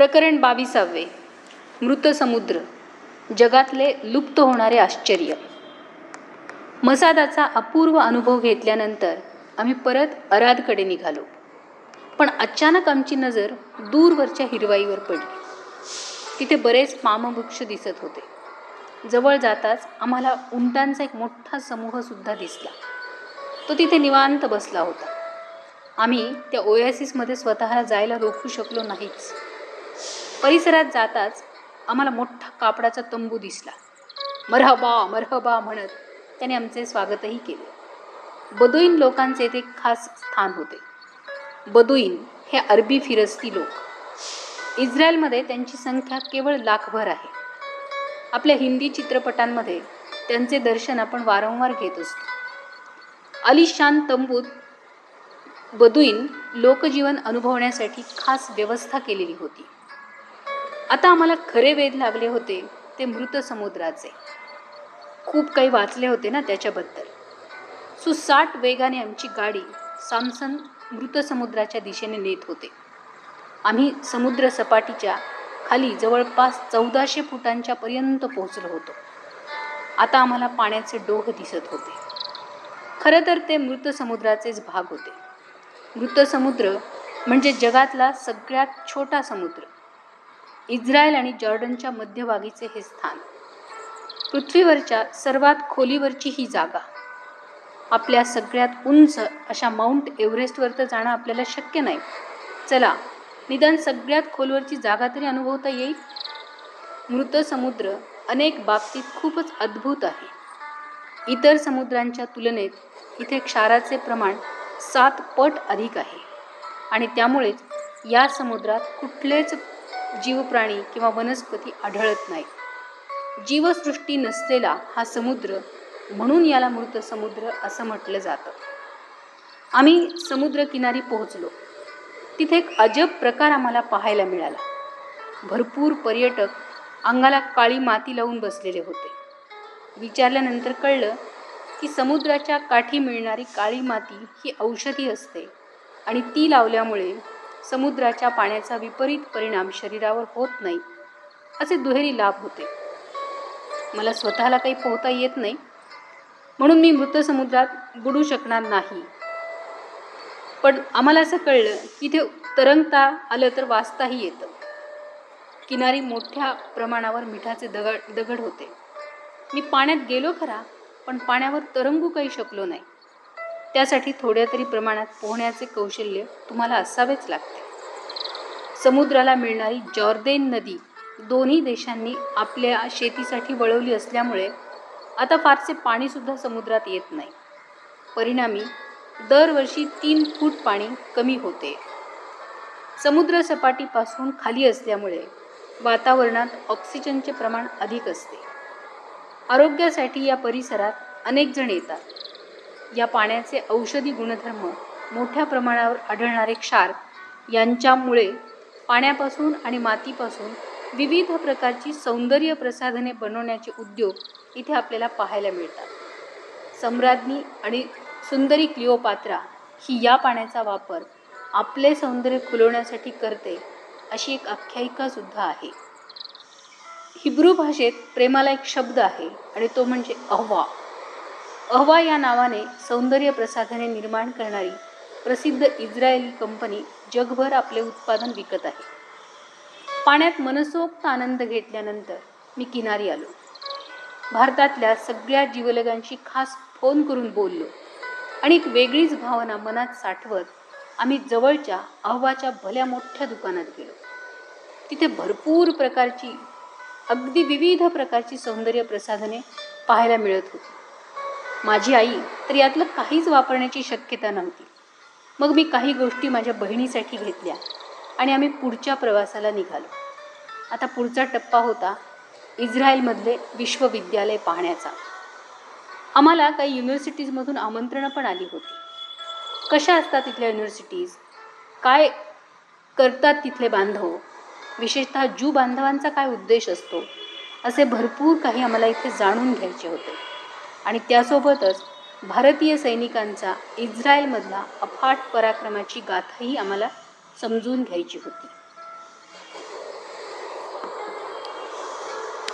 प्रकरण बावीसावे. मृत समुद्र. जगातले लुप्त होणारे आश्चर्य. मसादाचा अपूर्व अनुभव घेतल्यानंतर आम्ही परत अरादकडे निघालो. पण अचानक आमची नजर दूरवरच्या हिरवाईवर पडली. तिथे बरेच पामवृक्ष दिसत होते. जवळ जाताच आम्हाला उंटांचा एक मोठा समूहसुद्धा दिसला. तो तिथे निवांत बसला होता. आम्ही त्या ओयासिसमध्ये स्वतःला जायला रोखू शकलो नाहीच. परिसरात जाताच आम्हाला मोठा कापडाचा तंबू दिसला. मरहबा मरहबा म्हणत त्याने आमचे स्वागतही केले. बदुईन लोकांचे ते खास स्थान होते. बदुईन हे अरबी फिरस्ती लोक. इस्रायलमध्ये त्यांची संख्या केवळ लाखभर आहे. आपल्या हिंदी चित्रपटांमध्ये त्यांचे दर्शन आपण वारंवार घेत असतो. अलिशान तंबूत बदुईन लोकजीवन अनुभवण्यासाठी खास व्यवस्था केलेली होती. आता आम्हाला खरे वेध लागले होते ते मृत समुद्राचे. खूप काही वाचले होते ना त्याच्याबद्दल. सुसाट वेगाने आमची गाडी सामसन मृत समुद्राच्या दिशेने नेत होते. आम्ही समुद्र सपाटीच्या खाली जवळपास चौदाशे फुटांच्या पर्यंत पोहोचलो होतो. आता आम्हाला पाण्याचे डोह दिसत होते. खरं तर ते मृत समुद्राचेच भाग होते. मृत समुद्र म्हणजे जगातला सगळ्यात छोटा समुद्र. इस्रायल आणि जॉर्डनच्या मध्यभागीचे हे स्थान. पृथ्वीवरच्या सर्वात खोलीवरची ही जागा. आपल्या सगळ्यात उंच अशा माउंट एव्हरेस्टवर तर जाणं आपल्याला शक्य नाही. चला निदान सगळ्यात खोलवरची जागा तरी अनुभवता येईल? मृत समुद्र अनेक बाबतीत खूपच अद्भुत आहे. इतर समुद्रांच्या तुलनेत इथे क्षाराचे प्रमाण सात पट अधिक आहे. आणि त्यामुळेच या समुद्रात कुठलेच जीवप्राणी किंवा वनस्पती आढळत नाही. जीवसृष्टी नसलेला हा समुद्र म्हणून याला मृत समुद्र असं म्हटलं जातं. आम्ही समुद्रकिनारी पोहोचलो. तिथे एक अजब प्रकार आम्हाला पाहायला मिळाला. भरपूर पर्यटक अंगाला काळी माती लावून बसलेले होते. विचारल्यानंतर कळलं की समुद्राच्या काठी मिळणारी काळी माती ही औषधी असते आणि ती लावल्यामुळे समुद्राच्या पाण्याचा विपरीत परिणाम शरीरावर होत नाही असे दुहेरी लाभ होते. मला स्वतःला काही पोहता येत नाही म्हणून मी मृत समुद्रात बुडू शकणार नाही. पण आम्हाला असं कळलं की इथे तरंगता आलं तर वाचताही येतं. किनारी मोठ्या प्रमाणावर मिठाचे दगड दगड होते. मी पाण्यात गेलो खरा पण पाण्यावर तरंगू काही शकलो नाही. त्यासाठी थोड्या तरी प्रमाणात पोहण्याचे कौशल्य तुम्हाला असावेच लागते. समुद्राला मिळणारी जॉर्देन नदी दोन्ही देशांनी आपल्या शेतीसाठी वळवली असल्यामुळे आता फारसे पाणीसुद्धा समुद्रात येत नाही. परिणामी दरवर्षी तीन फूट पाणी कमी होते. समुद्र सपाटीपासून खाली असल्यामुळे वातावरणात ऑक्सिजनचे प्रमाण अधिक असते. आरोग्यासाठी या परिसरात अनेक जण येतात. या पाण्याचे औषधी गुणधर्म मोठ्या प्रमाणावर आढळणारे क्षार यांच्यामुळे पाण्यापासून आणि मातीपासून विविध प्रकारची सौंदर्य प्रसाधने बनवण्याचे उद्योग इथे आपल्याला पाहायला मिळतात. सम्राज्ञी आणि सुंदरी क्लिओपात्रा ही या पाण्याचा वापर आपले सौंदर्य खुलवण्यासाठी करते अशी एक आख्यायिकासुद्धा आहे. हिब्रू भाषेत प्रेमाला एक शब्द आहे आणि तो म्हणजे अहवा अहवा या नावाने सौंदर्य प्रसाधने निर्माण करणारी प्रसिद्ध इस्रायली कंपनी जगभर आपले उत्पादन विकत आहे. पाण्यात मनसोक्त आनंद घेतल्यानंतर मी किनारी आलो. भारतातल्या सगळ्या जीवलगांशी खास फोन करून बोललो आणि एक वेगळीच भावना मनात साठवत आम्ही जवळच्या अहवाच्या भल्या मोठ्या दुकानात गेलो. तिथे भरपूर प्रकारची अगदी विविध प्रकारची सौंदर्य प्रसाधने पाहायला मिळत होती. माझी आई तर यातलं काहीच वापरण्याची शक्यता नव्हती. मग मी काही गोष्टी माझ्या बहिणीसाठी घेतल्या आणि आम्ही पुढच्या प्रवासाला निघालो. आता पुढचा टप्पा होता इस्रायलमधले विश्वविद्यालय पाहण्याचा. आम्हाला काही युनिव्हर्सिटीजमधून आमंत्रणं पण आली होती. कशा असतात तिथल्या युनिव्हर्सिटीज काय करतात तिथले बांधव? विशेषतः जू बांधवांचा काय उद्देश असतो? असे भरपूर काही आम्हाला इथे जाणून घ्यायचे होते. आणि त्यासोबतच भारतीय सैनिकांचा इस्रायलमधला अफाट पराक्रमाची गाथाही आम्हाला समजून घ्यायची होती.